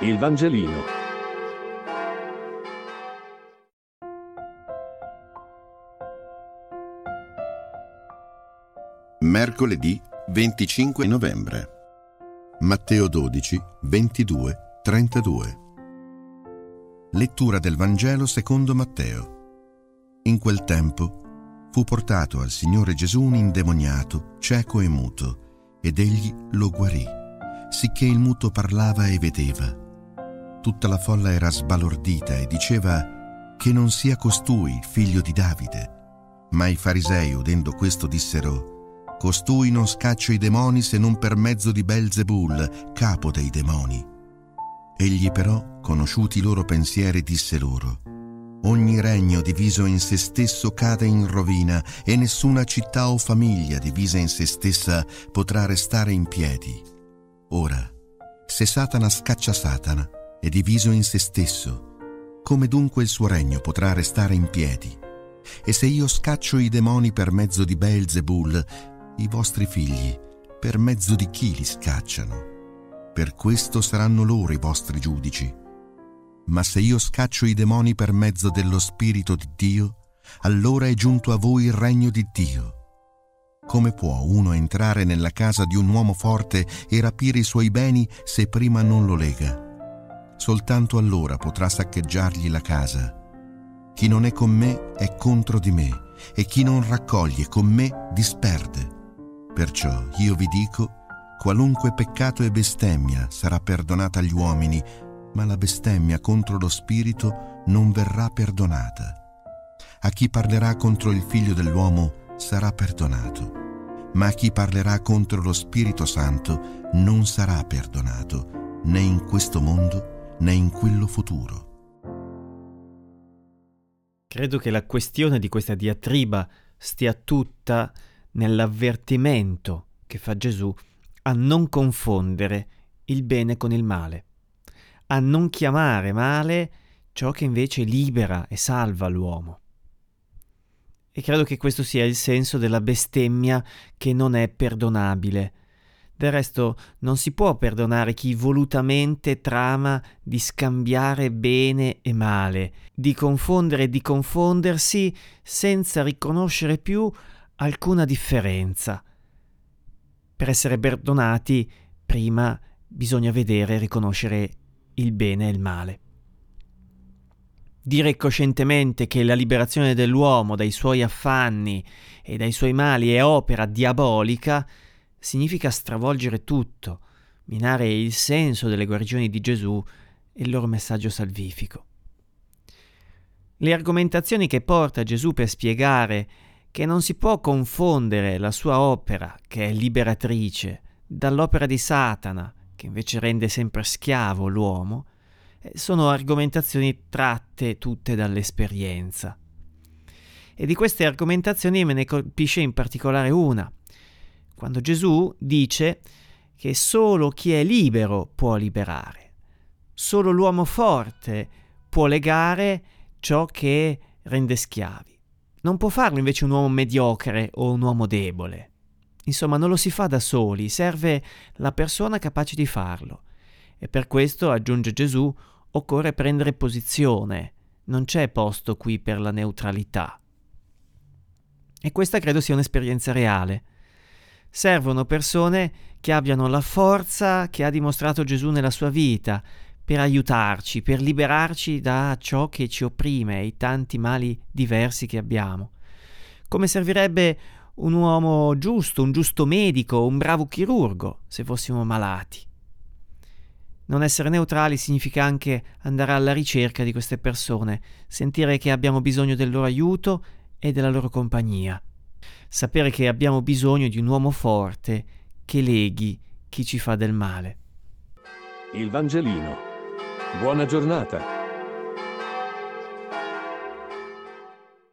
Il Vangelino. Mercoledì 25 novembre. Matteo 12, 22, 32. Lettura del Vangelo secondo Matteo. In quel tempo fu portato al Signore Gesù un indemoniato, cieco e muto, ed egli lo guarì, sicché il muto parlava e vedeva tutta la folla era sbalordita e diceva che non sia costui figlio di Davide. Ma i farisei, udendo questo, dissero, Costui non scaccia i demoni se non per mezzo di Belzebul, capo dei demoni. Egli però, conosciuti i loro pensieri, disse loro, Ogni regno diviso in se stesso cade in rovina e nessuna città o famiglia divisa in se stessa potrà restare in piedi. Ora, se Satana scaccia Satana, è diviso in se stesso. Come dunque il suo regno potrà restare in piedi? E se io scaccio i demoni per mezzo di Beelzebul, i vostri figli, per mezzo di chi li scacciano? Per questo saranno loro i vostri giudici. Ma se io scaccio i demoni per mezzo dello Spirito di Dio, allora è giunto a voi il regno di Dio. Come può uno entrare nella casa di un uomo forte e rapire i suoi beni se prima non lo lega? Soltanto allora potrà saccheggiargli la casa. Chi non è con me è contro di me, e chi non raccoglie con me disperde. Perciò io vi dico, qualunque peccato e bestemmia sarà perdonata agli uomini, ma la bestemmia contro lo Spirito non verrà perdonata. A chi parlerà contro il Figlio dell'uomo sarà perdonato, ma a chi parlerà contro lo Spirito Santo non sarà perdonato, né in questo mondo né in quello futuro. Credo che la questione di questa diatriba stia tutta nell'avvertimento che fa Gesù a non confondere il bene con il male, a non chiamare male ciò che invece libera e salva l'uomo. E credo che questo sia il senso della bestemmia che non è perdonabile, del resto non si può perdonare chi volutamente trama di scambiare bene e male, di confondere e di confondersi senza riconoscere più alcuna differenza. Per essere perdonati, prima bisogna vedere e riconoscere il bene e il male. Dire coscientemente che la liberazione dell'uomo dai suoi affanni e dai suoi mali è opera diabolica significa stravolgere tutto, minare il senso delle guarigioni di Gesù e il loro messaggio salvifico. Le argomentazioni che porta Gesù per spiegare che non si può confondere la sua opera, che è liberatrice, dall'opera di Satana, che invece rende sempre schiavo l'uomo, eh, sono argomentazioni tratte tutte dall'esperienza. E di queste argomentazioni me ne colpisce in particolare una, quando Gesù dice che solo chi è libero può liberare, solo l'uomo forte può legare ciò che rende schiavi. Non può farlo invece un uomo mediocre o un uomo debole. Insomma, non lo si fa da soli, serve la persona capace di farlo. E per questo, aggiunge Gesù, occorre prendere posizione, non c'è posto qui per la neutralità. E questa credo sia un'esperienza reale servono persone che abbiano la forza che ha dimostrato Gesù nella sua vita per aiutarci, per liberarci da ciò che ci opprime e i tanti mali diversi che abbiamo. Come servirebbe un uomo giusto, un giusto medico, un bravo chirurgo, se fossimo malati. Non essere neutrali significa anche andare alla ricerca di queste persone, sentire che abbiamo bisogno del loro aiuto e della loro compagnia sapere che abbiamo bisogno di un uomo forte che leghi chi ci fa del male. Il Vangelino. Buona giornata.